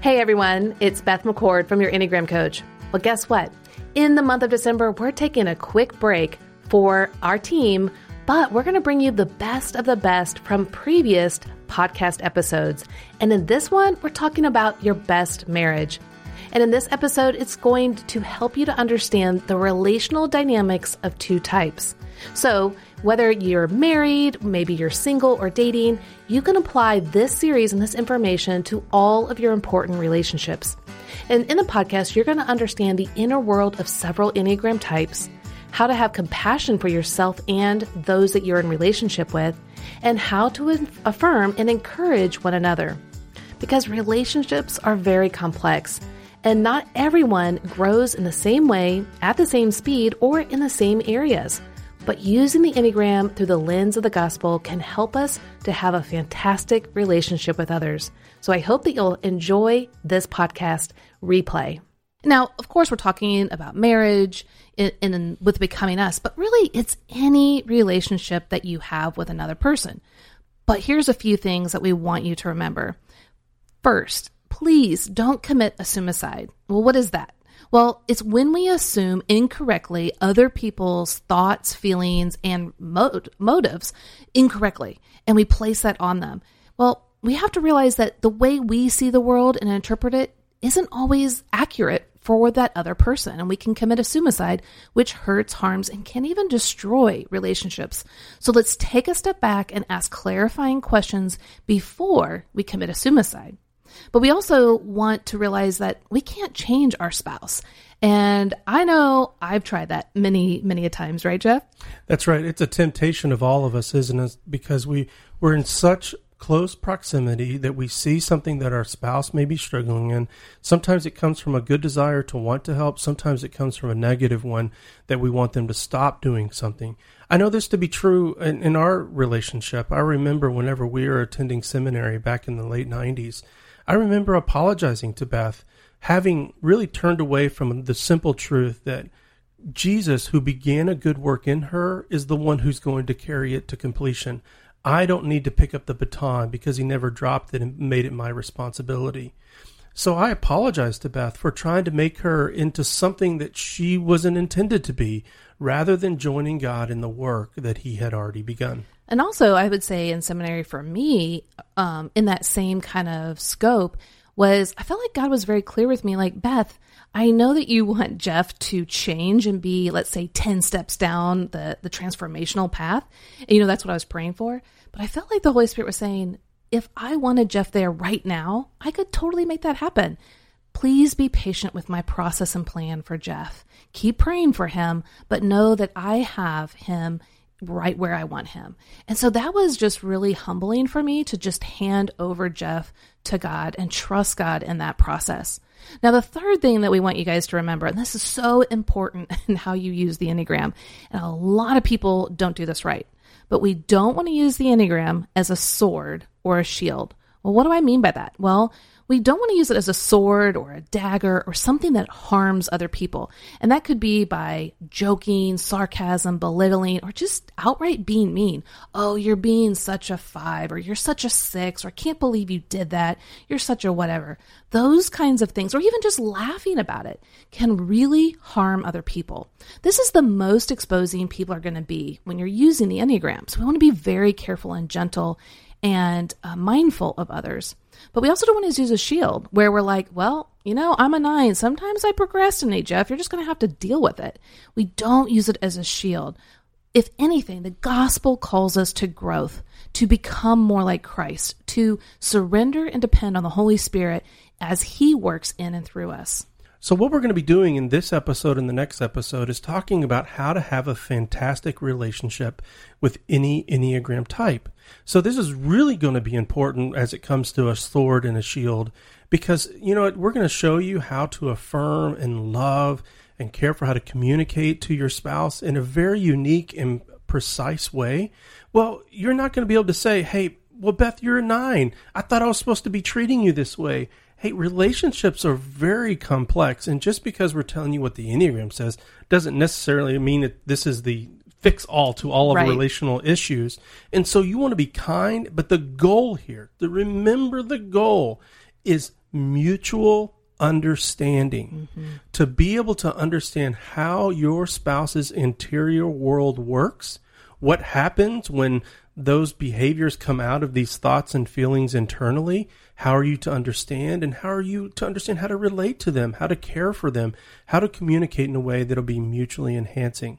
Hey everyone, it's Beth McCord from your Enneagram Coach. Well, guess what? In the month of December, we're taking a quick break for our team, but we're going to bring you the best of the best from previous podcast episodes. And in this one, we're talking about your best marriage. And in this episode, it's going to help you to understand the relational dynamics of two types. So, whether you're married, maybe you're single or dating, you can apply this series and this information to all of your important relationships. And in the podcast, you're going to understand the inner world of several Enneagram types, how to have compassion for yourself and those that you're in relationship with, and how to affirm and encourage one another. Because relationships are very complex, and not everyone grows in the same way, at the same speed, or in the same areas but using the Enneagram through the lens of the gospel can help us to have a fantastic relationship with others. So I hope that you'll enjoy this podcast replay. Now, of course, we're talking about marriage and, and with becoming us, but really it's any relationship that you have with another person. But here's a few things that we want you to remember. First, please don't commit assumicide. Well, what is that? Well, it's when we assume incorrectly other people's thoughts, feelings, and motives incorrectly, and we place that on them. Well, we have to realize that the way we see the world and interpret it isn't always accurate for that other person, and we can commit assumicide, which hurts, harms, and can even destroy relationships. So let's take a step back and ask clarifying questions before we commit assumicide. But we also want to realize that we can't change our spouse. And I know I've tried that many, many a times, right, Jeff? That's right. It's a temptation of all of us, isn't it? Because we, we're in such close proximity that we see something that our spouse may be struggling in. Sometimes it comes from a good desire to want to help. Sometimes it comes from a negative one that we want them to stop doing something. I know this to be true in, in our relationship. I remember whenever we were attending seminary back in the late 90s, I remember apologizing to Beth, having really turned away from the simple truth that Jesus, who began a good work in her, is the one who's going to carry it to completion. I don't need to pick up the baton because he never dropped it and made it my responsibility. So I apologized to Beth for trying to make her into something that she wasn't intended to be, rather than joining God in the work that he had already begun. And also, I would say in seminary for me, um, in that same kind of scope, was I felt like God was very clear with me like, Beth, I know that you want Jeff to change and be, let's say, 10 steps down the, the transformational path. And, you know, that's what I was praying for. But I felt like the Holy Spirit was saying, if I wanted Jeff there right now, I could totally make that happen. Please be patient with my process and plan for Jeff. Keep praying for him, but know that I have him right where I want him. And so that was just really humbling for me to just hand over Jeff to God and trust God in that process. Now, the third thing that we want you guys to remember, and this is so important in how you use the Enneagram, and a lot of people don't do this right, but we don't want to use the Enneagram as a sword or a shield. Well, what do I mean by that? Well, we don't want to use it as a sword or a dagger or something that harms other people. And that could be by joking, sarcasm, belittling, or just outright being mean. Oh, you're being such a five, or you're such a six, or I can't believe you did that. You're such a whatever. Those kinds of things, or even just laughing about it, can really harm other people. This is the most exposing people are going to be when you're using the Enneagram. So we want to be very careful and gentle and uh, mindful of others. But we also don't want to use a shield where we're like, well, you know, I'm a nine. Sometimes I procrastinate, Jeff. You're just going to have to deal with it. We don't use it as a shield. If anything, the gospel calls us to growth, to become more like Christ, to surrender and depend on the Holy Spirit as He works in and through us. So, what we're going to be doing in this episode and the next episode is talking about how to have a fantastic relationship with any Enneagram type. So, this is really going to be important as it comes to a sword and a shield because, you know, we're going to show you how to affirm and love and care for how to communicate to your spouse in a very unique and precise way. Well, you're not going to be able to say, hey, well, Beth, you're a nine. I thought I was supposed to be treating you this way hey, relationships are very complex. And just because we're telling you what the Enneagram says doesn't necessarily mean that this is the fix all to all of right. relational issues. And so you want to be kind, but the goal here, to remember the goal is mutual understanding. Mm-hmm. To be able to understand how your spouse's interior world works, what happens when those behaviors come out of these thoughts and feelings internally, how are you to understand and how are you to understand how to relate to them, how to care for them, how to communicate in a way that'll be mutually enhancing.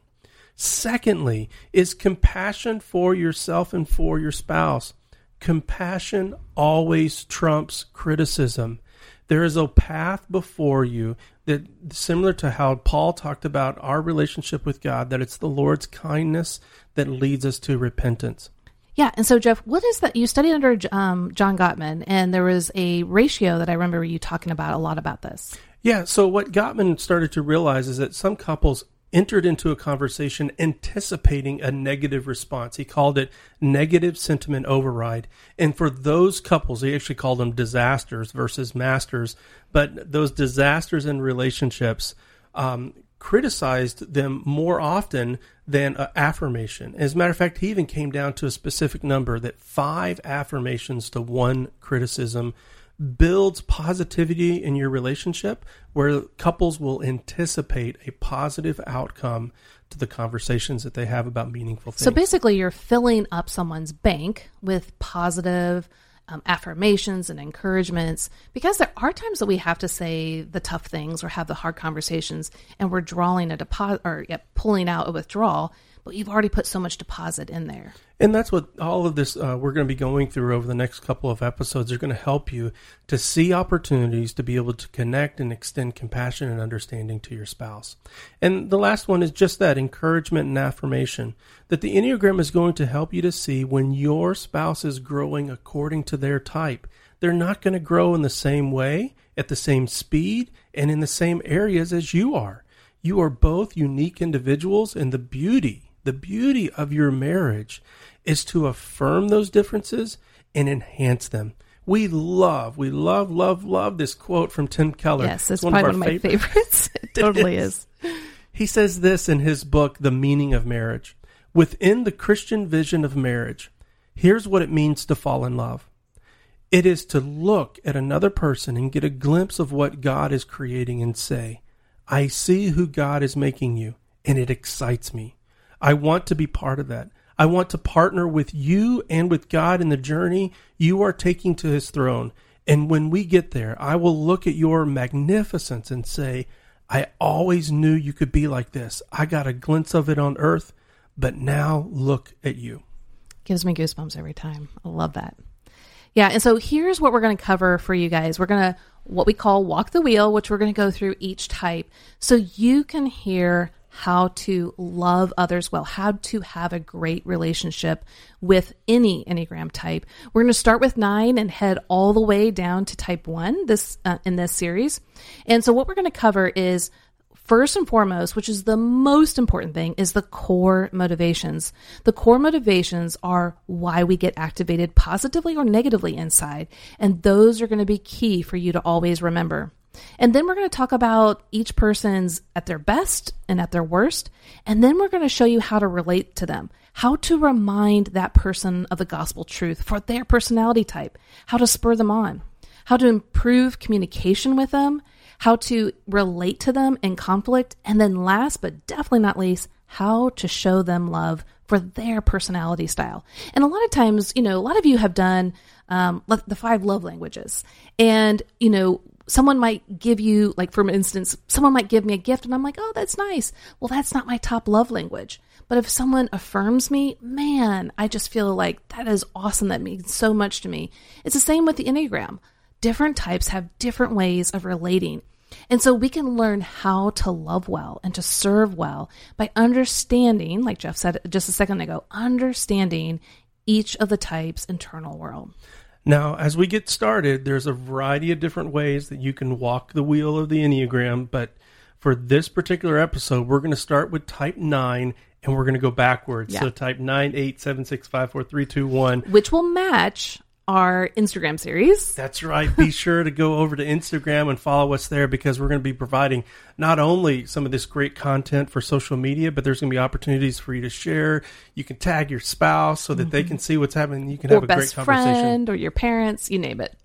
Secondly, is compassion for yourself and for your spouse. Compassion always trumps criticism. There is a path before you that similar to how Paul talked about our relationship with God, that it's the Lord's kindness that leads us to repentance. Yeah, and so Jeff, what is that? You studied under um, John Gottman, and there was a ratio that I remember you talking about a lot about this. Yeah, so what Gottman started to realize is that some couples entered into a conversation anticipating a negative response. He called it negative sentiment override. And for those couples, he actually called them disasters versus masters. But those disasters in relationships um, criticized them more often than uh, affirmation. As a matter of fact, he even came down to a specific number that five affirmations to one criticism builds positivity in your relationship where couples will anticipate a positive outcome to the conversations that they have about meaningful things. So basically, you're filling up someone's bank with positive um, affirmations and encouragements because there are times that we have to say the tough things or have the hard conversations and we're drawing a deposit or yeah, pulling out a withdrawal but you've already put so much deposit in there. And that's what all of this uh, we're going to be going through over the next couple of episodes are going to help you to see opportunities to be able to connect and extend compassion and understanding to your spouse. And the last one is just that encouragement and affirmation that the Enneagram is going to help you to see when your spouse is growing according to their type. They're not going to grow in the same way, at the same speed, and in the same areas as you are. You are both unique individuals, and the beauty the beauty of your marriage is to affirm those differences and enhance them. We love, we love, love, love this quote from Tim Keller. Yes, it's, it's probably one of, one of my favorites. it totally is. is. He says this in his book, The Meaning of Marriage. Within the Christian vision of marriage, here's what it means to fall in love it is to look at another person and get a glimpse of what God is creating and say, I see who God is making you, and it excites me. I want to be part of that. I want to partner with you and with God in the journey you are taking to his throne. And when we get there, I will look at your magnificence and say, I always knew you could be like this. I got a glimpse of it on earth, but now look at you. Gives me goosebumps every time. I love that. Yeah, and so here's what we're going to cover for you guys. We're going to what we call walk the wheel, which we're going to go through each type so you can hear how to love others well, how to have a great relationship with any Enneagram type. We're going to start with nine and head all the way down to type one this uh, in this series. And so what we're going to cover is first and foremost, which is the most important thing, is the core motivations. The core motivations are why we get activated positively or negatively inside. And those are going to be key for you to always remember. And then we're going to talk about each person's at their best and at their worst. And then we're going to show you how to relate to them, how to remind that person of the gospel truth for their personality type, how to spur them on, how to improve communication with them, how to relate to them in conflict. And then last but definitely not least, how to show them love for their personality style. And a lot of times, you know, a lot of you have done um, the five love languages. And, you know, someone might give you, like, for instance, someone might give me a gift and I'm like, oh, that's nice. Well, that's not my top love language. But if someone affirms me, man, I just feel like that is awesome. That means so much to me. It's the same with the Enneagram. Different types have different ways of relating. And so we can learn how to love well and to serve well by understanding, like Jeff said just a second ago, understanding each of the types' internal world. Now, as we get started, there's a variety of different ways that you can walk the wheel of the Enneagram, but for this particular episode, we're going to start with type 9 and we're going to go backwards. Yeah. So type 9, 8, 7, 6, 5, 4, 3, 2, 1. Which will match our Instagram series. That's right. Be sure to go over to Instagram and follow us there because we're going to be providing not only some of this great content for social media, but there's going to be opportunities for you to share. You can tag your spouse so that mm-hmm. they can see what's happening. You can or have a great conversation. friend or your parents, you name it.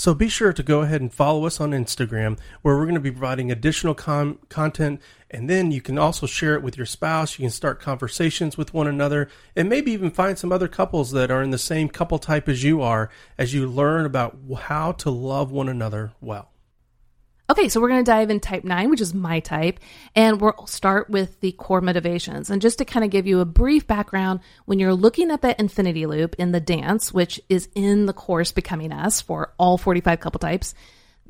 So be sure to go ahead and follow us on Instagram, where we're going to be providing additional com- content. And then you can also share it with your spouse. You can start conversations with one another, and maybe even find some other couples that are in the same couple type as you are as you learn about how to love one another well. Okay, so we're going to dive in type 9, which is my type, and we'll start with the core motivations. And just to kind of give you a brief background, when you're looking at that infinity loop in the dance, which is in the course Becoming Us for all 45 couple types,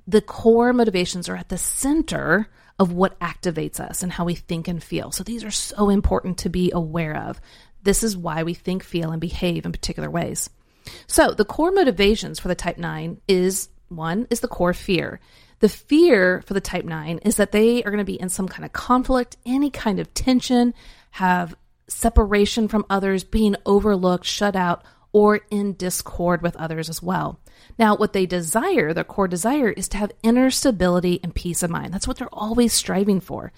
the core motivations are at the center of what activates us and how we think and feel. So these are so important to be aware of. This is why we think, feel, and behave in particular ways. So the core motivations for the type 9 is one is the core fear. The fear for the type 9 is that they are going to be in some kind of conflict, any kind of tension, have separation from others, being overlooked, shut out, or in discord with others as well. Now, what they desire, their core desire, is to have inner stability and peace of mind. That's what they're always striving for.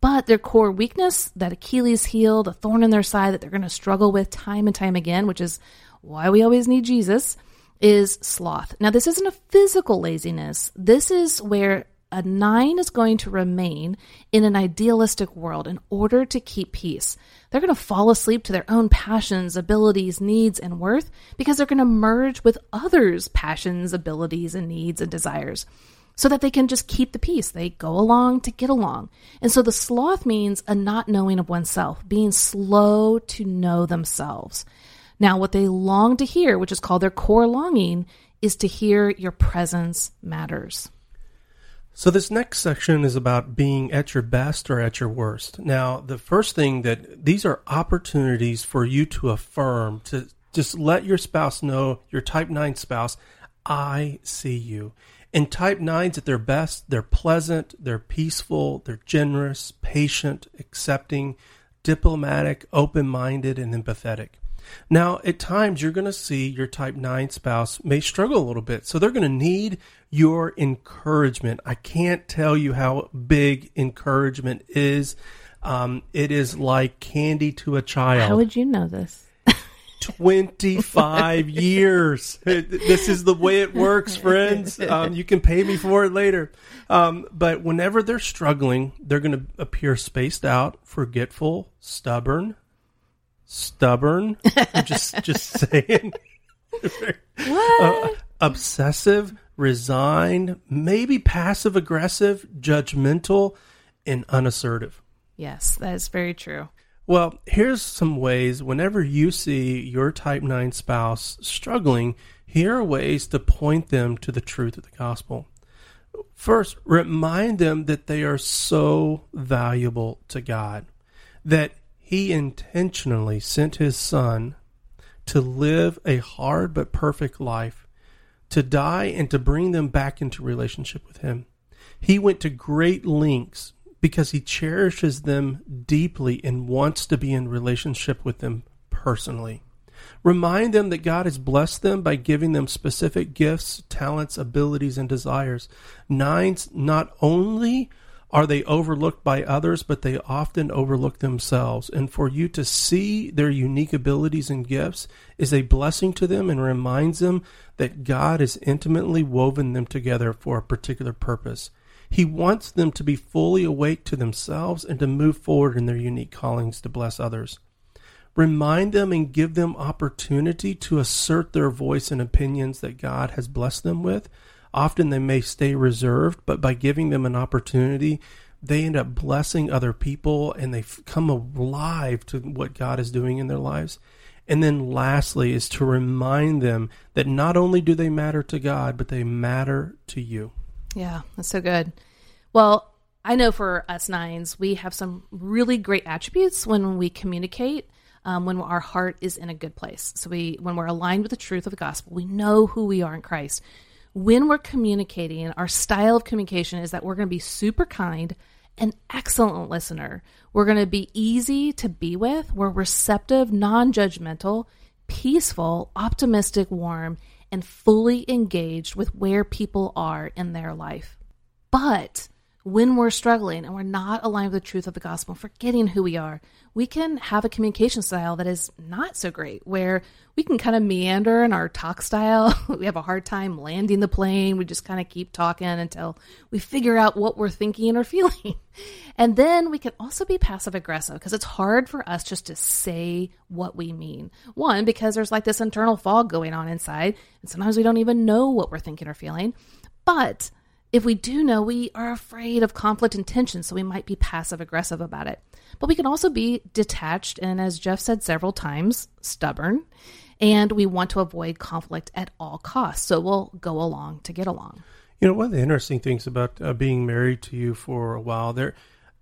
But their core weakness, that Achilles heel, the thorn in their side that they're going to struggle with time and time again, which is why we always need Jesus, is sloth. Now, this isn't a physical laziness. This is where a nine is going to remain in an idealistic world in order to keep peace. They're going to fall asleep to their own passions, abilities, needs, and worth because they're going to merge with others' passions, abilities, and needs and desires so that they can just keep the peace. They go along to get along. And so the sloth means a not knowing of oneself, being slow to know themselves. Now, what they long to hear, which is called their core longing, is to hear your presence matters. So, this next section is about being at your best or at your worst. Now, the first thing that these are opportunities for you to affirm, to just let your spouse know, your type 9 spouse, I see you. And type 9s at their best, they're pleasant, they're peaceful, they're generous, patient, accepting, diplomatic, open minded, and empathetic. Now, at times, you're going to see your type 9 spouse may struggle a little bit. So they're going to need your encouragement. I can't tell you how big encouragement is. Um, it is like candy to a child. How would you know this? 25 years. This is the way it works, friends. Um, you can pay me for it later. Um, but whenever they're struggling, they're going to appear spaced out, forgetful, stubborn, stubborn. I'm just just saying. what? Uh, obsessive, resigned, maybe passive aggressive, judgmental, and unassertive. Yes, that is very true. Well, here's some ways whenever you see your type 9 spouse struggling, here are ways to point them to the truth of the gospel. First, remind them that they are so valuable to God, that he intentionally sent his son to live a hard but perfect life, to die and to bring them back into relationship with him. He went to great lengths because he cherishes them deeply and wants to be in relationship with them personally. Remind them that God has blessed them by giving them specific gifts, talents, abilities, and desires. Nines not only are they overlooked by others, but they often overlook themselves? And for you to see their unique abilities and gifts is a blessing to them and reminds them that God has intimately woven them together for a particular purpose. He wants them to be fully awake to themselves and to move forward in their unique callings to bless others. Remind them and give them opportunity to assert their voice and opinions that God has blessed them with Often they may stay reserved, but by giving them an opportunity, they end up blessing other people and they come alive to what God is doing in their lives. And then lastly is to remind them that not only do they matter to God, but they matter to you. Yeah, that's so good. Well, I know for us nines, we have some really great attributes when we communicate. Um, when our heart is in a good place. So we, when we're aligned with the truth of the gospel, we know who we are in Christ when we're communicating, our style of communication is that we're going to be super kind, an excellent listener. We're going to be easy to be with. We're receptive, non judgmental, peaceful, optimistic, warm, and fully engaged with where people are in their life. But when we're struggling and we're not aligned with the truth of the gospel, forgetting who we are, we can have a communication style that is not so great, where we can kind of meander in our talk style. we have a hard time landing the plane. We just kind of keep talking until we figure out what we're thinking or feeling. and then we can also be passive aggressive because it's hard for us just to say what we mean. One, because there's like this internal fog going on inside, and sometimes we don't even know what we're thinking or feeling. But if we do know, we are afraid of conflict and tension, so we might be passive aggressive about it. But we can also be detached and, as Jeff said several times, stubborn. And we want to avoid conflict at all costs. So we'll go along to get along. You know, one of the interesting things about uh, being married to you for a while there,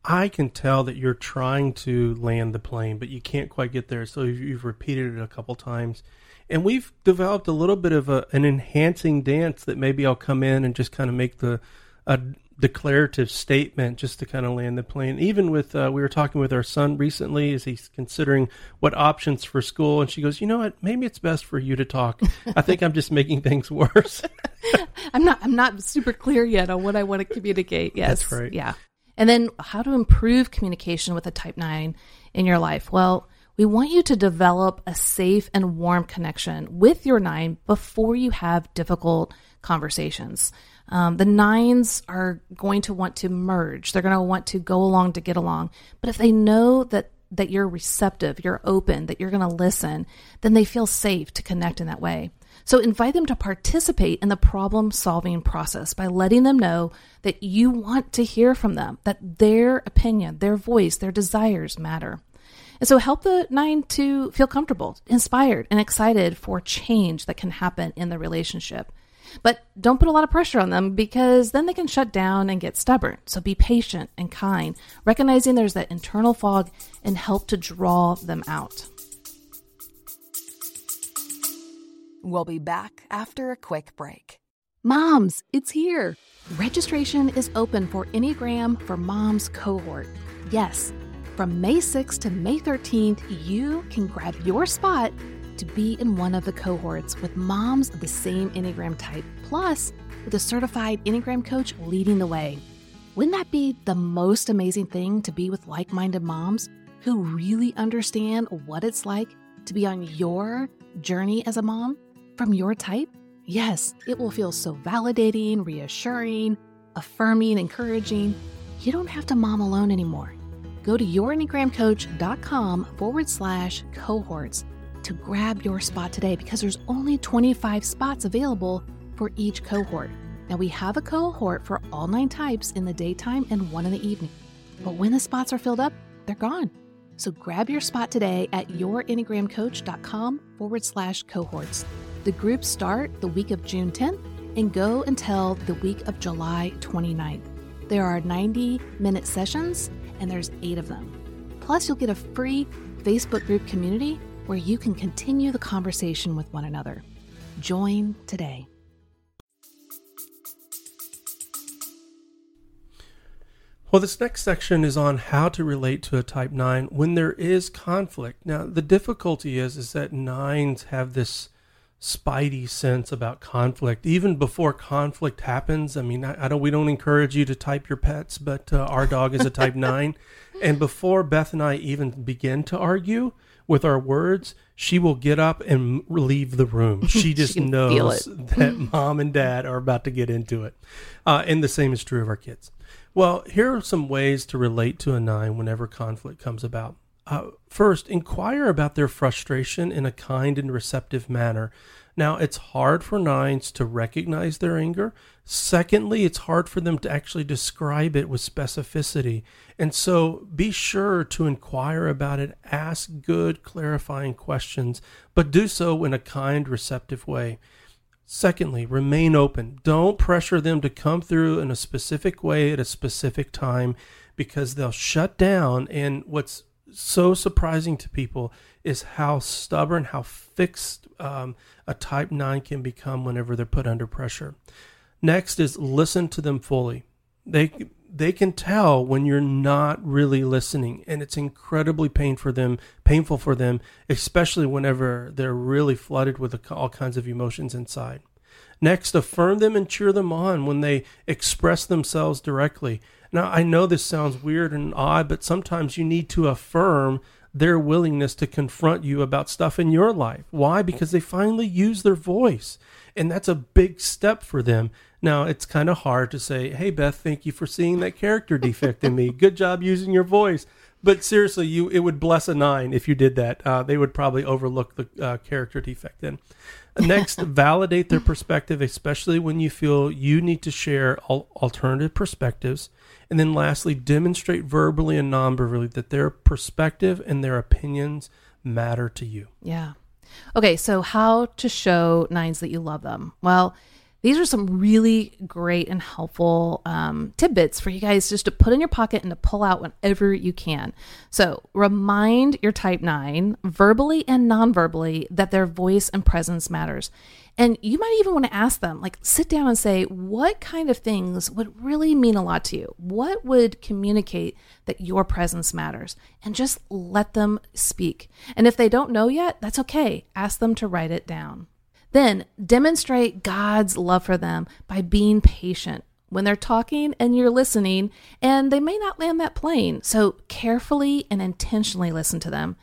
I can tell that you're trying to land the plane, but you can't quite get there. So you've repeated it a couple times and we've developed a little bit of a, an enhancing dance that maybe I'll come in and just kind of make the a declarative statement just to kind of land the plane. Even with uh, we were talking with our son recently as he's considering what options for school, and she goes, "You know what? Maybe it's best for you to talk. I think I'm just making things worse." I'm not. I'm not super clear yet on what I want to communicate. Yes, that's right. Yeah, and then how to improve communication with a Type Nine in your life? Well we want you to develop a safe and warm connection with your nine before you have difficult conversations. Um, the nines are going to want to merge. They're going to want to go along to get along. But if they know that that you're receptive, you're open, that you're going to listen, then they feel safe to connect in that way. So invite them to participate in the problem solving process by letting them know that you want to hear from them, that their opinion, their voice, their desires matter. And so help the nine to feel comfortable, inspired, and excited for change that can happen in the relationship. But don't put a lot of pressure on them because then they can shut down and get stubborn. So be patient and kind, recognizing there's that internal fog and help to draw them out. We'll be back after a quick break. Moms, it's here. Registration is open for Enneagram for Moms cohort. Yes, from May 6th to May 13th, you can grab your spot to be in one of the cohorts with moms of the same Enneagram type, plus with a certified Enneagram coach leading the way. Wouldn't that be the most amazing thing to be with like minded moms who really understand what it's like to be on your journey as a mom from your type? Yes, it will feel so validating, reassuring, affirming, encouraging. You don't have to mom alone anymore go to yourenneagramcoach.com forward slash cohorts to grab your spot today because there's only 25 spots available for each cohort. Now, we have a cohort for all nine types in the daytime and one in the evening. But when the spots are filled up, they're gone. So grab your spot today at yourenneagramcoach.com forward slash cohorts. The groups start the week of June 10th and go until the week of July 29th. There are 90 minute sessions and there's eight of them. Plus, you'll get a free Facebook group community where you can continue the conversation with one another. Join today. Well, this next section is on how to relate to a type 9 when there is conflict. Now, the difficulty is is that nines have this spidey sense about conflict even before conflict happens. I mean i, I don't we don't encourage you to type your pets but uh, our dog is a type 9 and before beth and i even begin to argue with our words she will get up and leave the room. She just she knows that mom and dad are about to get into it. Uh, and the same is true of our kids. Well here are some ways to relate to a nine whenever conflict comes about uh, first, inquire about their frustration in a kind and receptive manner. Now, it's hard for nines to recognize their anger. Secondly, it's hard for them to actually describe it with specificity. And so be sure to inquire about it, ask good, clarifying questions, but do so in a kind, receptive way. Secondly, remain open. Don't pressure them to come through in a specific way at a specific time because they'll shut down. And what's so surprising to people is how stubborn, how fixed um, a type 9 can become whenever they're put under pressure. Next is listen to them fully. They they can tell when you're not really listening and it's incredibly pain for them painful for them especially whenever they're really flooded with all kinds of emotions inside next affirm them and cheer them on when they express themselves directly Now, I know this sounds weird and odd, but sometimes you need to affirm their willingness to confront you about stuff in your life. Why? Because they finally use their voice. And that's a big step for them. Now, it's kind of hard to say, hey, Beth, thank you for seeing that character defect in me. Good job using your voice. But seriously, you it would bless a nine if you did that. Uh, they would probably overlook the uh, character defect then. Next, validate their perspective, especially when you feel you need to share al- alternative perspectives. And then lastly, demonstrate verbally and non-verbally that their perspective and their opinions matter to you. Yeah. Okay, so how to show nines that you love them? Well, these are some really great and helpful um, tidbits for you guys just to put in your pocket and to pull out whenever you can. So, remind your type 9 verbally and non verbally that their voice and presence matters. And you might even want to ask them, like, sit down and say, what kind of things would really mean a lot to you? What would communicate that your presence matters? And just let them speak. And if they don't know yet, that's okay. Ask them to write it down. Then demonstrate God's love for them by being patient when they're talking and you're listening, and they may not land that plane. So carefully and intentionally listen to them.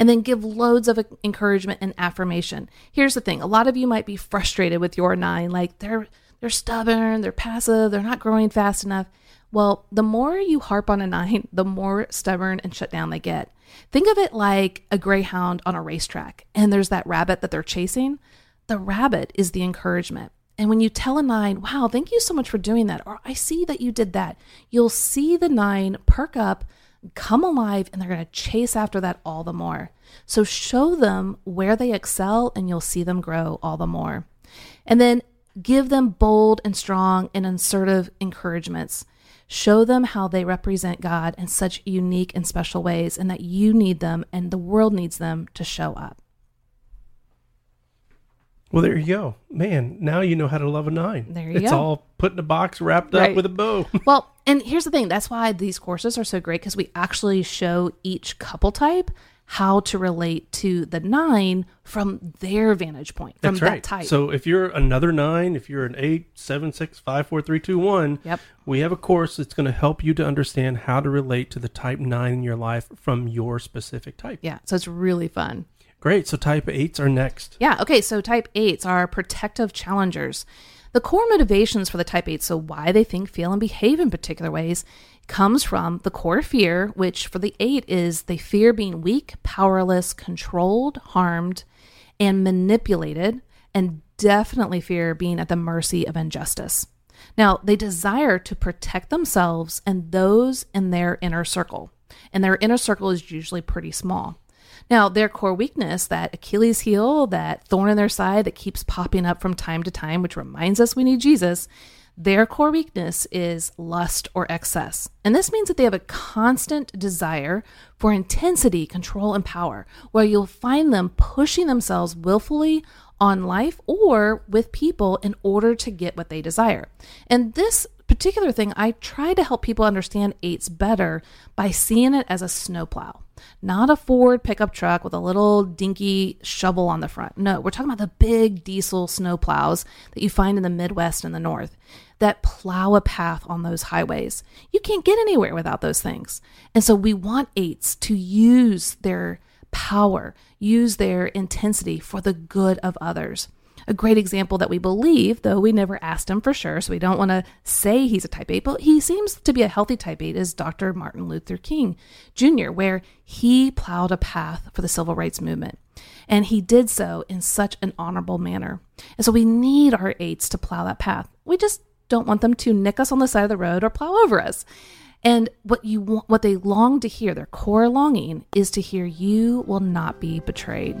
And then give loads of encouragement and affirmation. Here's the thing a lot of you might be frustrated with your nine, like they're they're stubborn, they're passive, they're not growing fast enough. Well, the more you harp on a nine, the more stubborn and shut down they get. Think of it like a greyhound on a racetrack, and there's that rabbit that they're chasing. The rabbit is the encouragement. And when you tell a nine, wow, thank you so much for doing that, or I see that you did that, you'll see the nine perk up, come alive, and they're going to chase after that all the more. So show them where they excel, and you'll see them grow all the more. And then give them bold and strong and assertive encouragements. Show them how they represent God in such unique and special ways, and that you need them and the world needs them to show up. Well, there you go. Man, now you know how to love a nine. There you it's go. It's all put in a box, wrapped Right. up with a bow. well, and here's the thing that's why these courses are so great because we actually show each couple type how to relate to the nine from their vantage point, from That's that right. type. So if you're another nine, if you're an eight, seven, six, five, four, three, two, one, Yep. we have a course that's going to help you to understand how to relate to the type nine in your life from your specific type. yeah, so it's really fun. Great. So type eights are next. Yeah. Okay. So type eights are protective challengers. The core motivations for the type eights, so why they think, feel, and behave in particular ways, comes from the core fear, which for the eight is they fear being weak, powerless, controlled, harmed, and manipulated, and definitely fear being at the mercy of injustice. Now, they desire to protect themselves and those in their inner circle, and their inner circle is usually pretty small. Now, their core weakness, that Achilles heel, that thorn in their side that keeps popping up from time to time, which reminds us we need Jesus, their core weakness is lust or excess. And this means that they have a constant desire for intensity, control, and power, where you'll find them pushing themselves willfully on life or with people in order to get what they desire. And this particular thing, I try to help people understand eights better by seeing it as a snowplow, not a Ford pickup truck with a little dinky shovel on the front. No, we're talking about the big diesel snowplows that you find in the Midwest and the North that plow a path on those highways. You can't get anywhere without those things. And so we want eights to use their power, use their intensity for the good of others. A great example that we believe, though we never asked him for sure, so we don't want to say he's a type 8, but he seems to be a healthy type 8, is Dr. Martin Luther King Jr., where he plowed a path for the civil rights movement. And he did so in such an honorable manner. And so we need our eights to plow that path. We just don't want them to nick us on the side of the road or plow over us. And what you want, what they long to hear, their core longing, is to hear you will not be betrayed.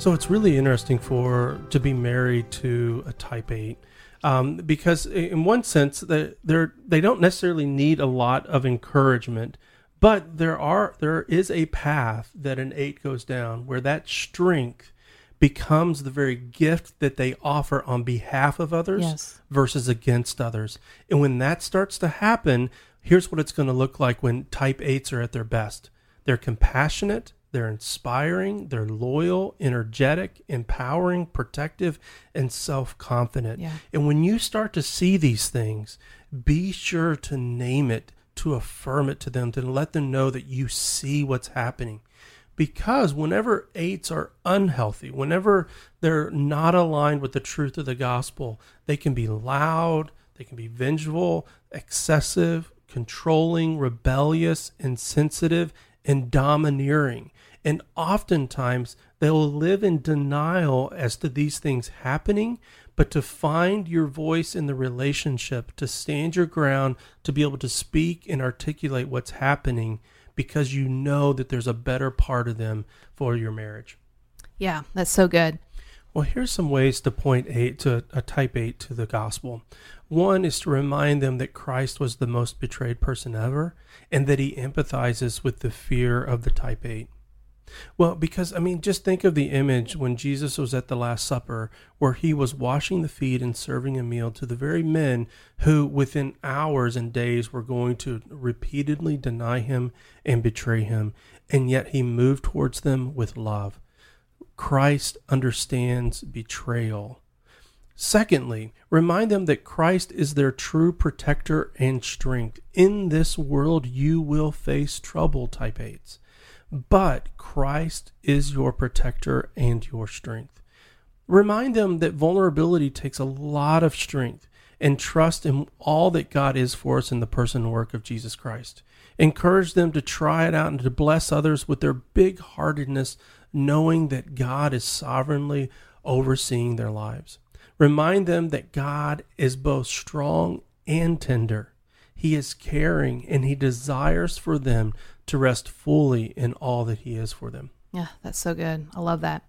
So it's really interesting for to be married to a type eight. Um, because in one sense they they're they don't necessarily need a lot of encouragement, but there are there is a path that an eight goes down where that strength becomes the very gift that they offer on behalf of others Yes. versus against others. And when that starts to happen, here's what it's going to look like when type 8s are at their best. They're compassionate, they're inspiring, they're loyal, energetic, empowering, protective, and self confident. Yeah. And when you start to see these things, be sure to name it, to affirm it to them, to let them know that you see what's happening. Because whenever eights are unhealthy, whenever they're not aligned with the truth of the gospel, they can be loud, they can be vengeful, excessive, controlling, rebellious, insensitive, and domineering. And oftentimes they will live in denial as to these things happening, but to find your voice in the relationship, to stand your ground, to be able to speak and articulate what's happening because you know that there's a better part of them for your marriage. Yeah, that's so good. Well, here's some ways to point eight to a type eight to the gospel. One is to remind them that Christ was the most betrayed person ever and that he empathizes with the fear of the type eight. Well, because I mean, just think of the image when Jesus was at the Last Supper, where he was washing the feet and serving a meal to the very men who, within hours and days, were going to repeatedly deny him and betray him, and yet he moved towards them with love. Christ understands betrayal. Secondly, remind them that Christ is their true protector and strength. In this world, you will face trouble, type 8s. But Christ is your protector and your strength. Remind them that vulnerability takes a lot of strength and trust in all that God is for us in the person and work of Jesus Christ. Encourage them to try it out and to bless others with their big heartedness, knowing that God is sovereignly overseeing their lives. Remind them that God is both strong and tender. He is caring and he desires for them to rest fully in all that he is for them. Yeah, that's so good. I love that.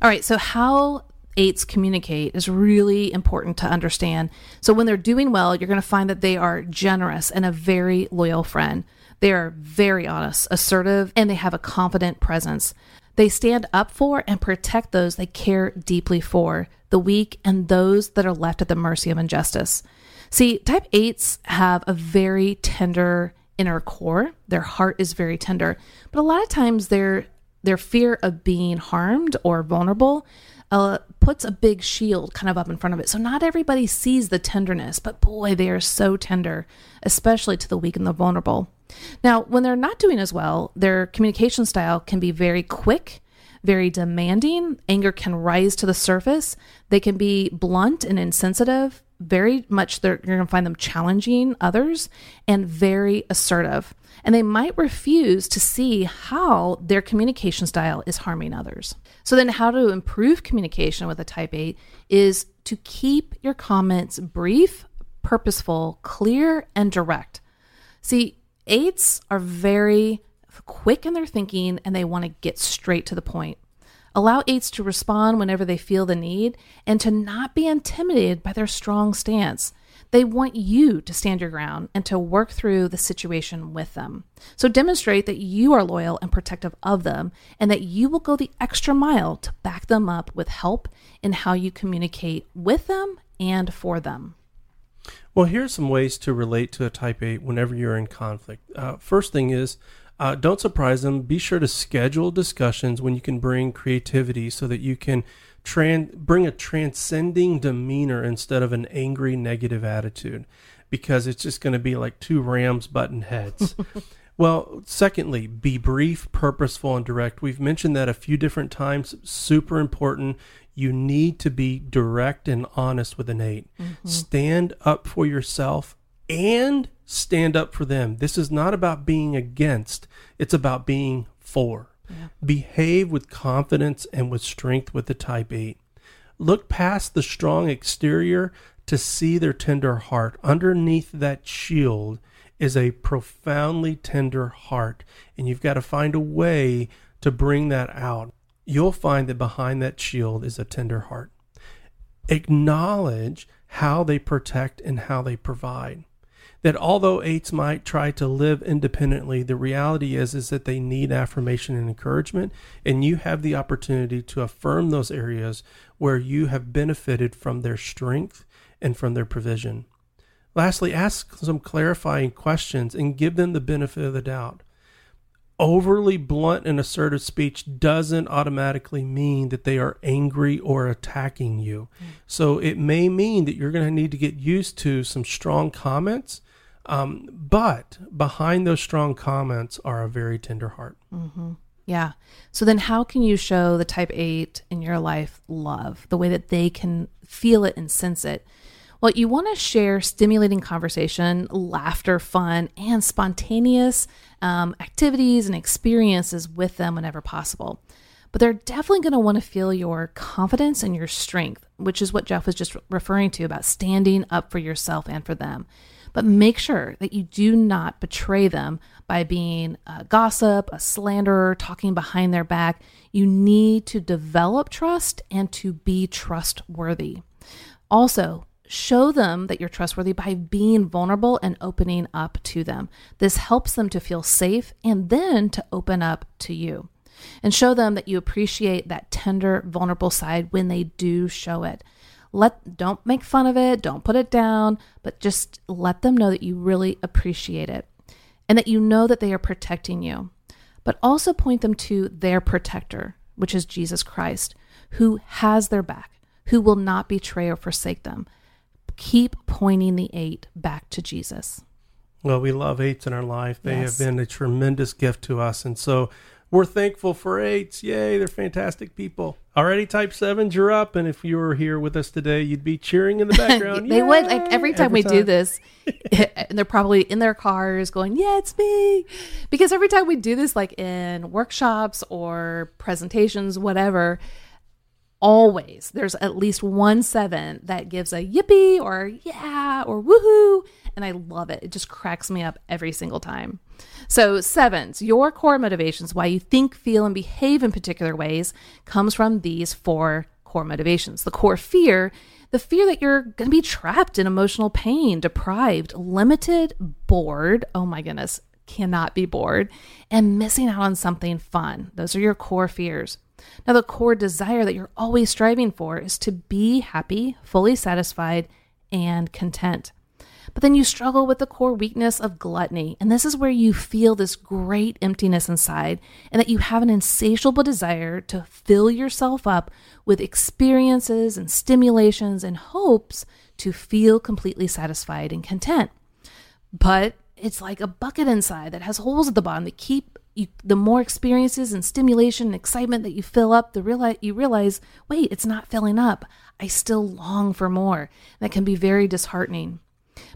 All right, so how eights communicate is really important to understand. So when they're doing well, you're going to find that they are generous and a very loyal friend. They are very honest, assertive, and they have a confident presence. They stand up for and protect those they care deeply for, the weak and those that are left at the mercy of injustice. See, type 8s have a very tender inner core. Their heart is very tender, but a lot of times their their fear of being harmed or vulnerable uh, puts a big shield kind of up in front of it. So not everybody sees the tenderness, but boy, they are so tender, especially to the weak and the vulnerable. Now, when they're not doing as well, their communication style can be very quick, very demanding. Anger can rise to the surface. They can be blunt and insensitive. Very much, you're going to find them challenging others and very assertive. And they might refuse to see how their communication style is harming others. So, then how to improve communication with a type 8 is to keep your comments brief, purposeful, clear, and direct. See, eights are very quick in their thinking and they want to get straight to the point. Allow eights to respond whenever they feel the need and to not be intimidated by their strong stance. They want you to stand your ground and to work through the situation with them. So demonstrate that you are loyal and protective of them and that you will go the extra mile to back them up with help in how you communicate with them and for them. Well, here's some ways to relate to a type 8 whenever you're in conflict. Uh, first thing is, uh, don't surprise them. Be sure to schedule discussions when you can bring creativity so that you can tran- bring a transcending demeanor instead of an angry, negative attitude, because it's just going to be like two rams button heads. well, secondly, be brief, purposeful, and direct. We've mentioned that a few different times. Super important. You need to be direct and honest with an 8 mm-hmm. Stand up for yourself and stand up for them. This is not about being against, it's about being for. Yeah. Behave with confidence and with strength with the type 8. Look past the strong exterior to see their tender heart. Underneath that shield is a profoundly tender heart, and you've got to find a way to bring that out you'll find that behind that shield is a tender heart. Acknowledge how they protect and how they provide. That although eights might try to live independently, the reality is is that they need affirmation and encouragement, and you have the opportunity to affirm those areas where you have benefited from their strength and from their provision. Lastly, ask some clarifying questions and give them the benefit of the doubt overly blunt and assertive speech doesn't automatically mean that they are angry or attacking you. Mm. So it may mean that you're going to need to get used to some strong comments. Um, but behind those strong comments are a very tender heart. Mm-hmm. Yeah. So then, how can you show the type 8 in your life love, the way that they can feel it and sense it? Well, you want to share stimulating conversation, laughter, fun, and spontaneous um, activities and experiences with them whenever possible. But they're definitely going to want to feel your confidence and your strength, which is what Jeff was just referring to about standing up for yourself and for them. But make sure that you do not betray them by being a gossip, a slanderer, talking behind their back. You need to develop trust and to be trustworthy. Also, show them that you're trustworthy by being vulnerable and opening up to them. This helps them to feel safe and then to open up to you. And show them that you appreciate that tender, vulnerable side when they do show it. Let don't make fun of it, don't put it down, but just let them know that you really appreciate it and that you know that they are protecting you. But also point them to their protector, which is Jesus Christ, who has their back, who will not betray or forsake them keep pointing the eight back to Jesus. Well, we love eights in our life. They yes. have been a tremendous gift to us. And so we're thankful for eights. Yay, they're fantastic people. Already type sevens, you're up. And if you were here with us today, you'd be cheering in the background. they Yay! would. Like every time every we time. do this, and they're probably in their cars going, Yeah, it's me. Because every time we do this, like in workshops or presentations, whatever, always there's at least one seven that gives a yippee or yeah or woohoo and i love it. It just cracks me up every single time. So sevens your core motivations why you think feel and behave in particular ways comes from these four core motivations. The core fear the fear that you're going to be trapped in emotional pain deprived limited bored oh my goodness cannot be bored and missing out on something fun. Those are your core fears now, the core desire that you're always striving for is to be happy, fully satisfied, and content. But then you struggle with the core weakness of gluttony. And this is where you feel this great emptiness inside, and that you have an insatiable desire to fill yourself up with experiences and stimulations and hopes to feel completely satisfied and content. But it's like a bucket inside that has holes at the bottom that keep you, the more experiences and stimulation and excitement that you fill up, the realize you realize, wait, it's not filling up. I still long for more. That can be very disheartening.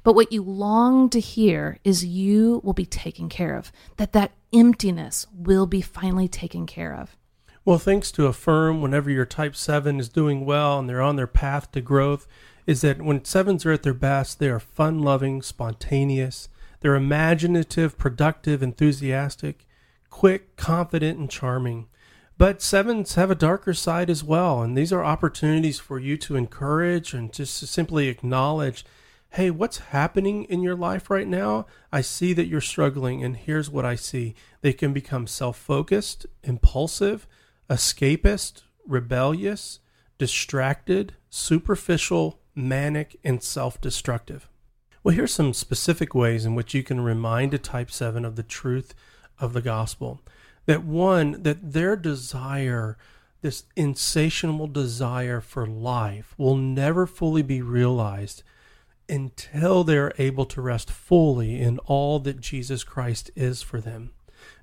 But what you long to hear is you will be taken care of. That that emptiness will be finally taken care of. Well, thanks to affirm whenever your type 7 is doing well and they're on their path to growth is that when sevens are at their best, they are fun-loving, spontaneous, they're imaginative, productive, enthusiastic, quick, confident, and charming. But sevens have a darker side as well, and these are opportunities for you to encourage and just to simply acknowledge hey, what's happening in your life right now? I see that you're struggling, and here's what I see. They can become self focused, impulsive, escapist, rebellious, distracted, superficial, manic, and self destructive. Well, here's some specific ways in which you can remind a type 7 of the truth of the gospel. That one, that their desire, this insatiable desire for life, will never fully be realized until they're able to rest fully in all that Jesus Christ is for them.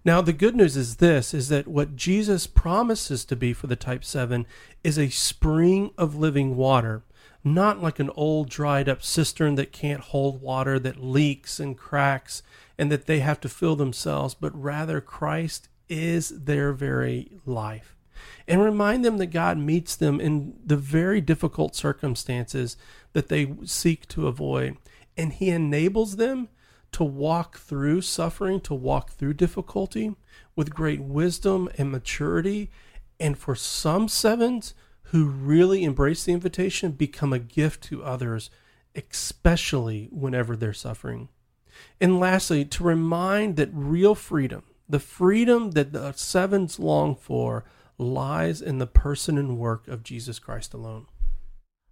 Now the good news is this is that what Jesus promises to be for the type 7 is a spring of living water, not like an old dried up cistern that can't hold water that leaks and cracks and that they have to fill themselves, but rather Christ is their very life. And remind them that God meets them in the very difficult circumstances that they seek to avoid. And He enables them to walk through suffering, to walk through difficulty with great wisdom and maturity. And for some sevens who really embrace the invitation, become a gift to others, especially whenever they're suffering. And lastly, to remind that real freedom, the freedom that the sevens long for, lies in the person and work of Jesus Christ alone.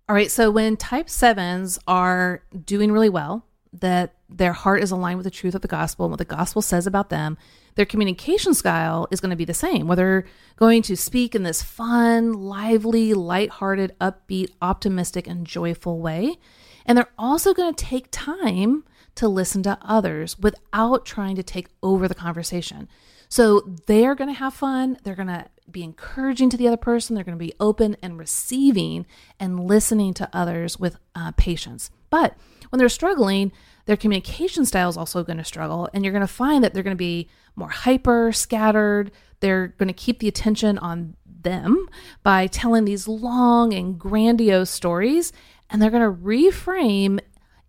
All right, so when type sevens are doing really well, that their heart is aligned with the truth of the gospel and what the gospel says about them, their communication style is going to be the same. Whether going to speak in this fun, lively, lighthearted, upbeat, optimistic, and joyful way. And they're also going to take time to listen to others without trying to take over the conversation. So they're going to have fun. They're going to be encouraging to the other person. They're going to be open and receiving and listening to others with uh, patience. But when they're struggling, their communication style is also going to struggle. And you're going to find that they're going to be more hyper, scattered. They're going to keep the attention on them by telling these long and grandiose stories. And they're going to reframe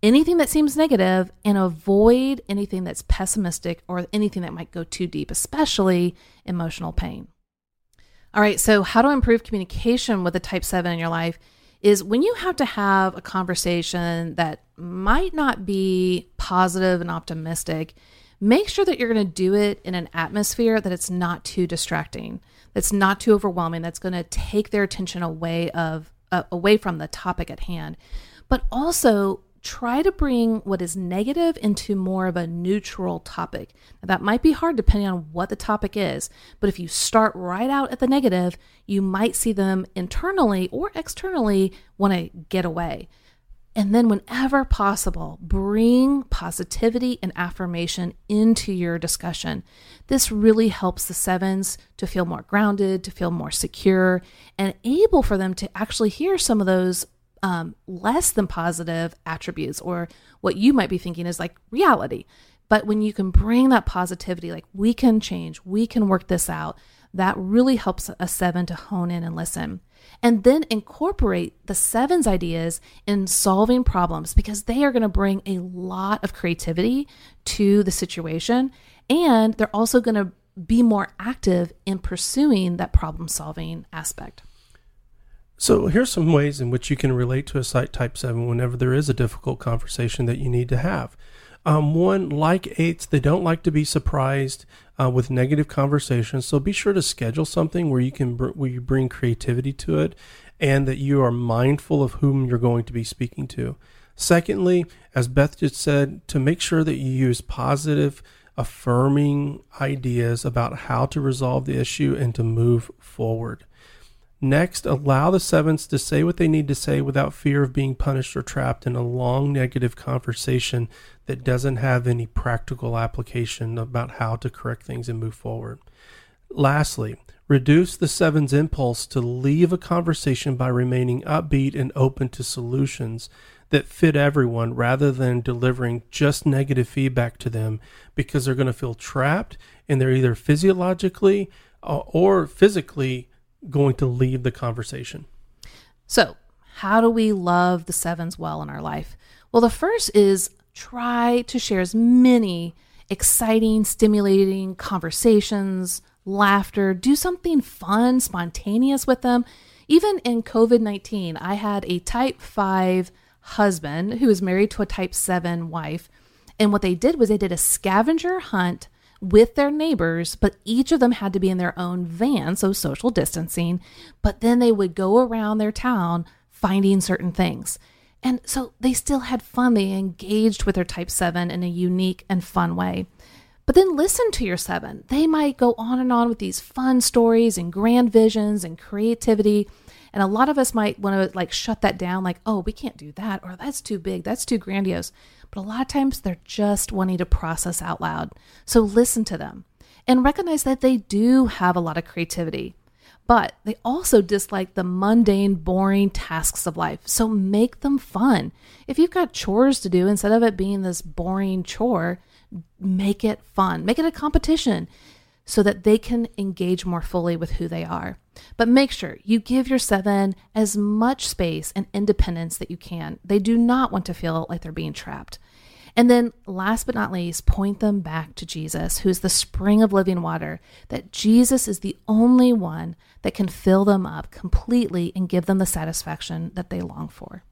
anything that seems negative and avoid anything that's pessimistic or anything that might go too deep, especially emotional pain. All right, so how to improve communication with a type 7 in your life is when you have to have a conversation that might not be positive and optimistic, make sure that you're going to do it in an atmosphere that it's not too distracting, that's not too overwhelming, that's going to take their attention away of uh, away from the topic at hand. But also try to bring what is negative into more of a neutral topic. Now, that might be hard depending on what the topic is, but if you start right out at the negative, you might see them internally or externally want to get away. And then, whenever possible, bring positivity and affirmation into your discussion. This really helps the sevens to feel more grounded, to feel more secure, and able for them to actually hear some of those um, less than positive attributes or what you might be thinking is like reality. But when you can bring that positivity, like we can change, we can work this out, that really helps a seven to hone in and listen. And then incorporate the seven's ideas in solving problems because they are going to bring a lot of creativity to the situation. And they're also going to be more active in pursuing that problem solving aspect. So here's some ways in which you can relate to a site type 7 whenever there is a difficult conversation that you need to have. Um, one, like eights, they don't like to be surprised uh, with negative conversations. So be sure to schedule something where you can br- where you bring creativity to it, and that you are mindful of whom you're going to be speaking to. Secondly, as Beth just said, to make sure that you use positive, affirming ideas about how to resolve the issue and to move forward. Next, allow the sevens to say what they need to say without fear of being punished or trapped in a long negative conversation that doesn't have any practical application about how to correct things and move forward. Lastly, reduce the seven's impulse to leave a conversation by remaining upbeat and open to solutions that fit everyone rather than delivering just negative feedback to them because they're going to feel trapped and they're either physiologically uh, or physically going to leave the conversation. So, how do we love the sevens well in our life? Well, the first is try to share as many exciting, stimulating conversations, laughter, do something fun, spontaneous with them. Even in COVID 19, I had a type 5 husband who was married to a type 7 wife. And what they did was they did a scavenger hunt with their neighbors, but each of them had to be in their own van, so social distancing. But then they would go around their town finding certain things. And so they still had fun. They engaged with their type 7 in a unique and fun way. But then listen to your 7. They might go on and on with these fun stories and grand visions and creativity. And a lot of us might want to like shut that down, like, oh, we can't do that, or that's too big, that's too grandiose. But a lot of times they're just wanting to process out loud. So listen to them and recognize that they do have a lot of creativity. But they also dislike the mundane, boring tasks of life. So make them fun. If you've got chores to do, instead of it being this boring chore, make it fun. Make it a competition so that they can engage more fully with who they are. But make sure you give your seven as much space and independence that you can. They do not want to feel like they're being trapped. And then, last but not least, point them back to Jesus, who is the spring of living water, that Jesus is the only one that can fill them up completely and give them the satisfaction that they long for.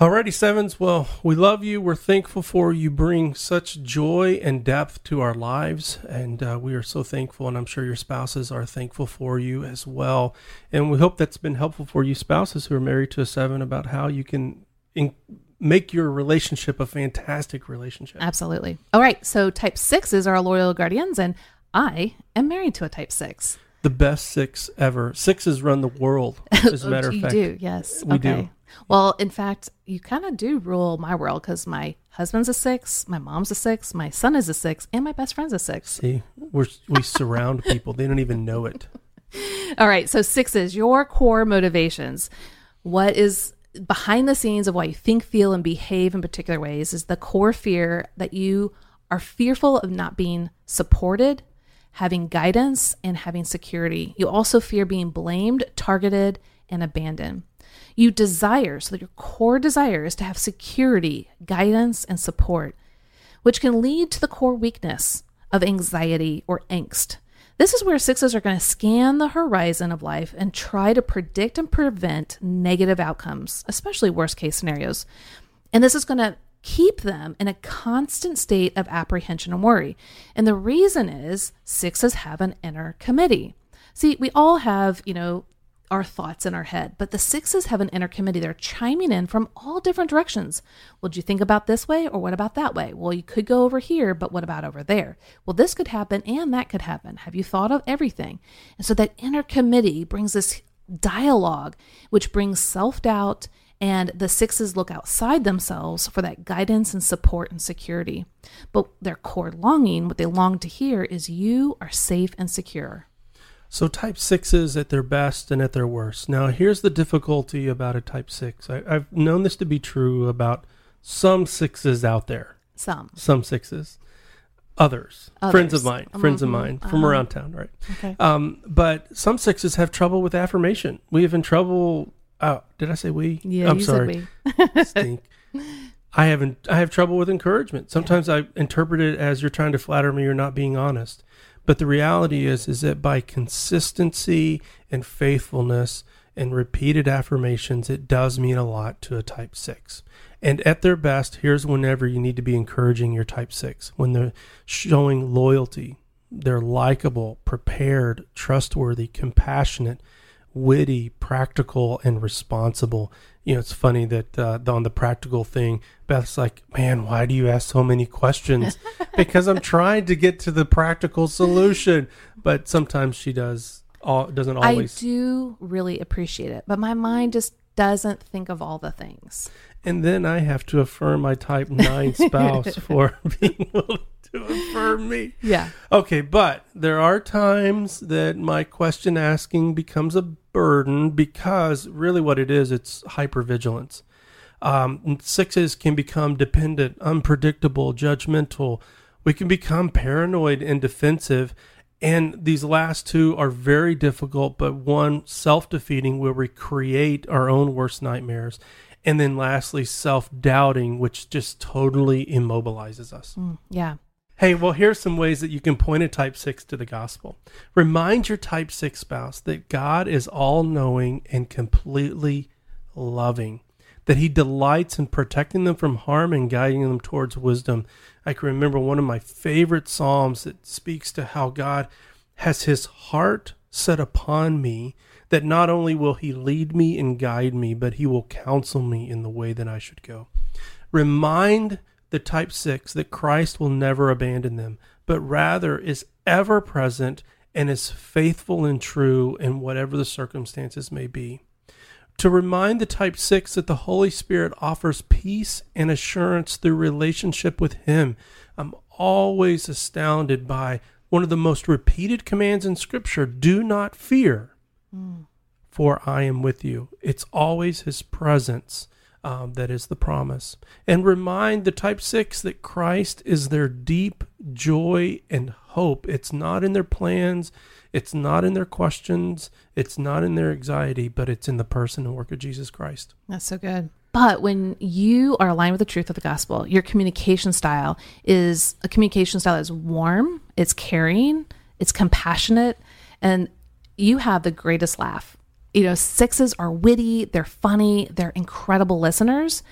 Alrighty, Sevens. Well, we love you. We're thankful for you bring such joy and depth to our lives. And uh, we are so thankful. And I'm sure your spouses are thankful for you as well. And we hope that's been helpful for you, spouses who are married to a seven, about how you can in- make your relationship a fantastic relationship. Absolutely. All right. So type sixes are our loyal guardians, and I am married to a type six. The best six ever. Sixes run the world, as a matter of oh, you fact. do, yes. We okay. do. Well, in fact, you kind of do rule my world because my husband's a six, my mom's a six, my son is a six, and my best friend's a six. See, we're, we surround people. They don't even know it. All right. So sixes, your core motivations. What is behind the scenes of why you think, feel, and behave in particular ways is the core fear that you are fearful of not being supported, having guidance, and having security. You also fear being blamed, targeted, and abandoned. You desire, so your core desire is to have security, guidance, and support, which can lead to the core weakness of anxiety or angst. This is where sixes are going to scan the horizon of life and try to predict and prevent negative outcomes, especially worst case scenarios. And this is going to keep them in a constant state of apprehension and worry. And the reason is sixes have an inner committee. See, we all have, you know, our thoughts in our head, but the sixes have an inner committee. They're chiming in from all different directions. Would you think about this way or what about that way? Well, you could go over here, but what about over there? Well, this could happen and that could happen. Have you thought of everything? And so that inner committee brings this dialogue, which brings self doubt. And the sixes look outside themselves for that guidance and support and security. But their core longing, what they long to hear, is you are safe and secure. So type sixes at their best and at their worst. Now, here's the difficulty about a type six. I, I've known this to be true about some sixes out there. Some. Some sixes. Others, Others. friends of mine, friends of Mhm. mine from Uh-huh. around town, right? Okay. Um, but some sixes have trouble with affirmation. We have in trouble. Oh, did I say we? Yeah, I'm you sorry. said we. Stink. I haven't. I have trouble with encouragement. Sometimes I interpret it as you're trying to flatter me. You're not being honest. But the reality is, is that by consistency and faithfulness and repeated affirmations, it does mean a lot to a type six. And at their best, here's whenever you need to be encouraging your type six when they're showing loyalty, they're likable, prepared, trustworthy, compassionate, witty, practical, and responsible. You know, it's funny that uh, on the practical thing, Beth's like, "Man, why do you ask so many questions?" because I'm trying to get to the practical solution, but sometimes she does. All, doesn't always. I do really appreciate it, but my mind just doesn't think of all the things. And then I have to affirm my type 9 spouse for being willing to affirm me. Yeah. Okay, but there are times that my question asking becomes a burden because really what it is, it's hypervigilance. Um, sixes can become dependent, unpredictable, judgmental. We can become paranoid and defensive. And these last two are very difficult, but one self defeating where we create our own worst nightmares. And then lastly, self doubting, which just totally immobilizes us. Mm, yeah. Hey, well, here's some ways that you can point a type 6 to the gospel. Remind your type 6 spouse that God is all knowing and completely loving, that he delights in protecting them from harm and guiding them towards wisdom. I can remember one of my favorite Psalms that speaks to how God has his heart set upon me, that not only will he lead me and guide me, but he will counsel me in the way that I should go. Remind the type 6 that Christ will never abandon them, but rather is ever present and is faithful and true in whatever the circumstances may be. To remind the type 6 that the Holy Spirit offers peace and assurance through relationship with Him. I'm always astounded by one of the most repeated commands in Scripture do not fear, mm. for I am with you. It's always His presence um, that is the promise. And remind the type 6 that Christ is their deep joy and hope. It's not in their plans, it's not in their questions, it's not in their anxiety, but it's in the person and work of Jesus Christ. That's so good. But when you are aligned with the truth of the gospel, your communication style is a communication style that's warm, it's caring, it's compassionate, and you have the greatest laugh. You know, sixes are witty, they're funny, they're incredible listeners,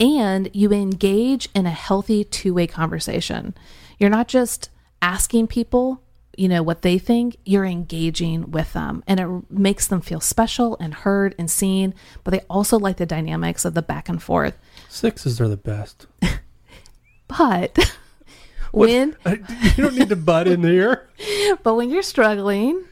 and you engage in a healthy two way conversation. You're not just asking people you know what they think you're engaging with them and it makes them feel special and heard and seen but they also like the dynamics of the back and forth Sixes are the best. but What- when you don't need to butt in there. but when you're struggling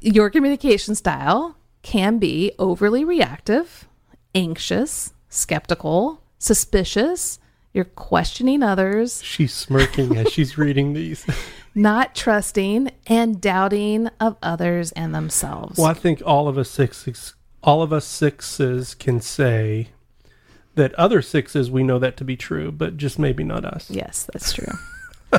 your communication style can be overly reactive anxious skeptical suspicious you're questioning others She's smirking as she's reading these. not trusting and doubting of others and themselves Well, I think all of us sixes, all of us sixes can say that other sixes we know that to be true, but just maybe not us. yes that's true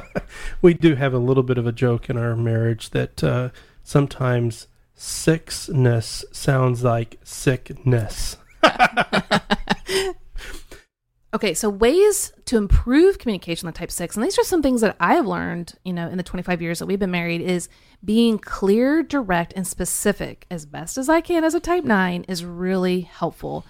We do have a little bit of a joke in our marriage that uh, sometimes sixness sounds like sickness. Okay, so ways to improve communication with type 6, and these are some things that I have learned, you know, in the 25 years that we've been married is being clear, direct, and specific as best as I can as a type 9 is really helpful.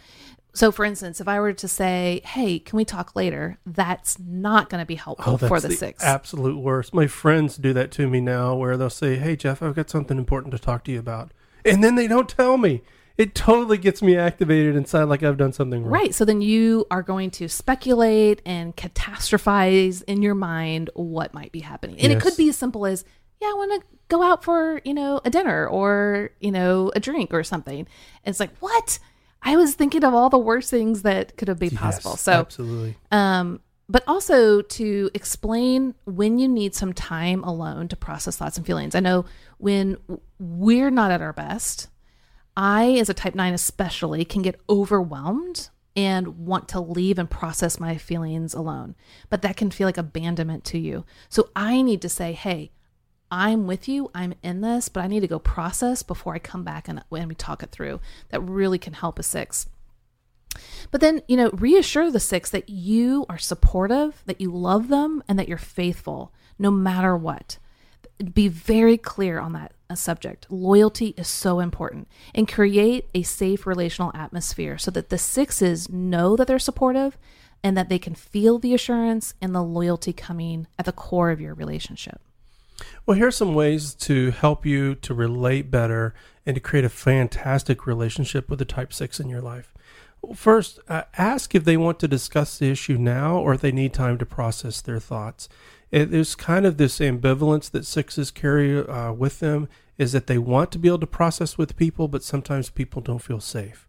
So for instance, if I were to say, "Hey, can we talk later?" that's not going to be helpful oh, for Oh, that's the, 6. absolute worst. My friends do that to me now, where they'll say, "Hey, Jeff, I've got something important to talk to you about," and then they don't tell me. It totally gets me activated inside, like I've done something wrong. Right. So then you are going to speculate and catastrophize in your mind what might be happening. And it could be as simple as, yeah, I want to go out for, you know, a dinner or, you know, a drink or something. And it's like, what? I was thinking of all the worst things that could have been possible. Yes, so, absolutely. um, but also to explain when you need some time alone to process thoughts and feelings. I know when we're not at our best, I, as a type 9 especially, can get overwhelmed and want to leave and process my feelings alone. But that can feel like abandonment to you. So I need to say, hey, I'm with you. I'm in this, but I need to go process before I come back and when we talk it through. That really can help a six. But then, you know, reassure the six that you are supportive, that you love them, and that you're faithful no matter what. Be very clear on that uh, subject. Loyalty is so important and create a safe relational atmosphere so that the sixes know that they're supportive and that they can feel the assurance and the loyalty coming at the core of your relationship. Well, here's some ways to help you to relate better and to create a fantastic relationship with the type 6 in your life. First, uh, ask if they want to discuss the issue now or if they need time to process their thoughts. It, there's kind of this ambivalence that sixes carry uh, with them is that they want to be able to process with people, but sometimes people don't feel safe.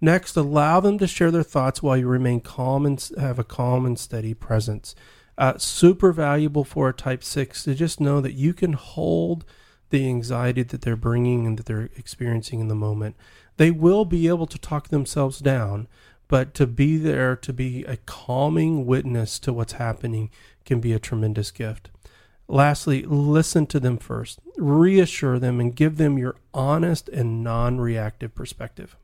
Next, allow them to share their thoughts while you remain calm and have a calm and steady presence. Uh, super valuable for a type 6 to just know that you can hold the anxiety that they're bringing and that they're experiencing in the moment. They will be able to talk themselves down, but to be there to be a calming witness to what's happening can be a tremendous gift. Lastly, listen to them first, reassure them, and give them your honest and non reactive perspective.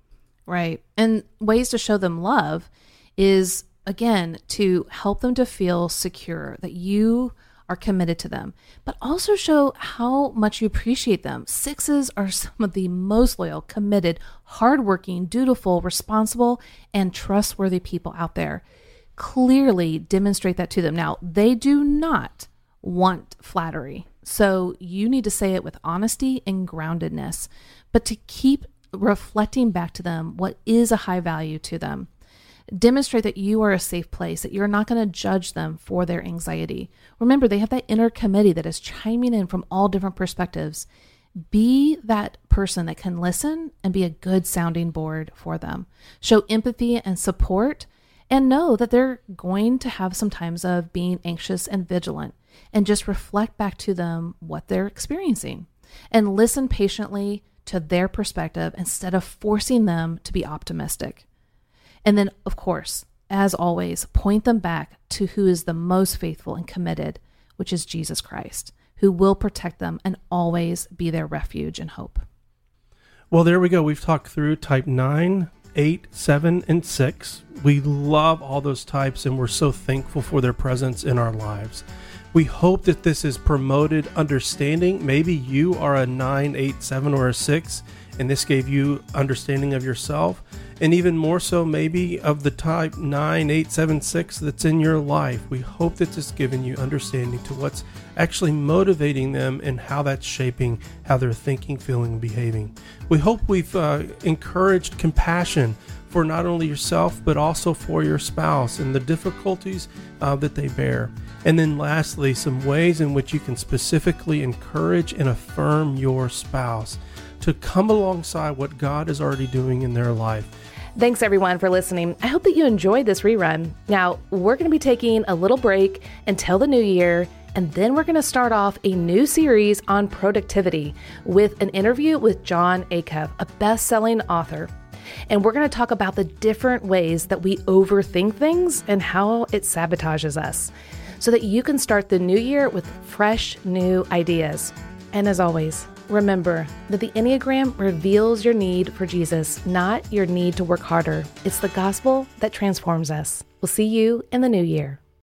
Right. And ways to show them love is, again, to help them to feel secure that you are committed to them, but also show how much you appreciate them. Sixes are some of the most loyal, committed, hardworking, dutiful, responsible, and trustworthy people out there. Clearly demonstrate that to them. Now, they do not want flattery. So you need to say it with honesty and groundedness, but to keep reflecting back to them what is a high value to them. Demonstrate that you are a safe place, that you're not going to judge them for their anxiety. Remember, they have that inner committee that is chiming in from all different perspectives. Be that person that can listen and be a good sounding board for them. Show empathy and support, and know that they're going to have some times of being anxious and vigilant, and just reflect back to them what they're experiencing and listen patiently to their perspective instead of forcing them to be optimistic. And then, of course, as always, point them back to who is the most faithful and committed, which is Jesus Christ, who will protect them and always be their refuge and hope. Well, there we go. We've talked through type 9, 8, 7, and 6. We love all those types and we're so thankful for their presence in our lives. We hope that this has promoted understanding. Maybe you are a 9, 8, 7, or a 6, and this gave you understanding of yourself. And even more so, maybe of the type 9876 that's in your life. We hope that this has given you understanding to what's actually motivating them and how that's shaping how they're thinking, feeling, and behaving. We hope we've uh, encouraged compassion for not only yourself but also for your spouse and the difficulties uh, that they bear. And then, lastly, some ways in which you can specifically encourage and affirm your spouse to come alongside what God is already doing in their life. Thanks everyone for listening. I hope that you enjoyed this rerun. Now, we're going to be taking a little break until the new year, and then we're going to start off a new series on productivity with an interview with Jon Acuff, a best selling author. And we're going to talk about the different ways that we overthink things and how it sabotages us so that you can start the new year with fresh new ideas. And as always, remember that the Enneagram reveals your need for Jesus, not your need to work harder. It's the gospel that transforms us. We'll see you in the new year.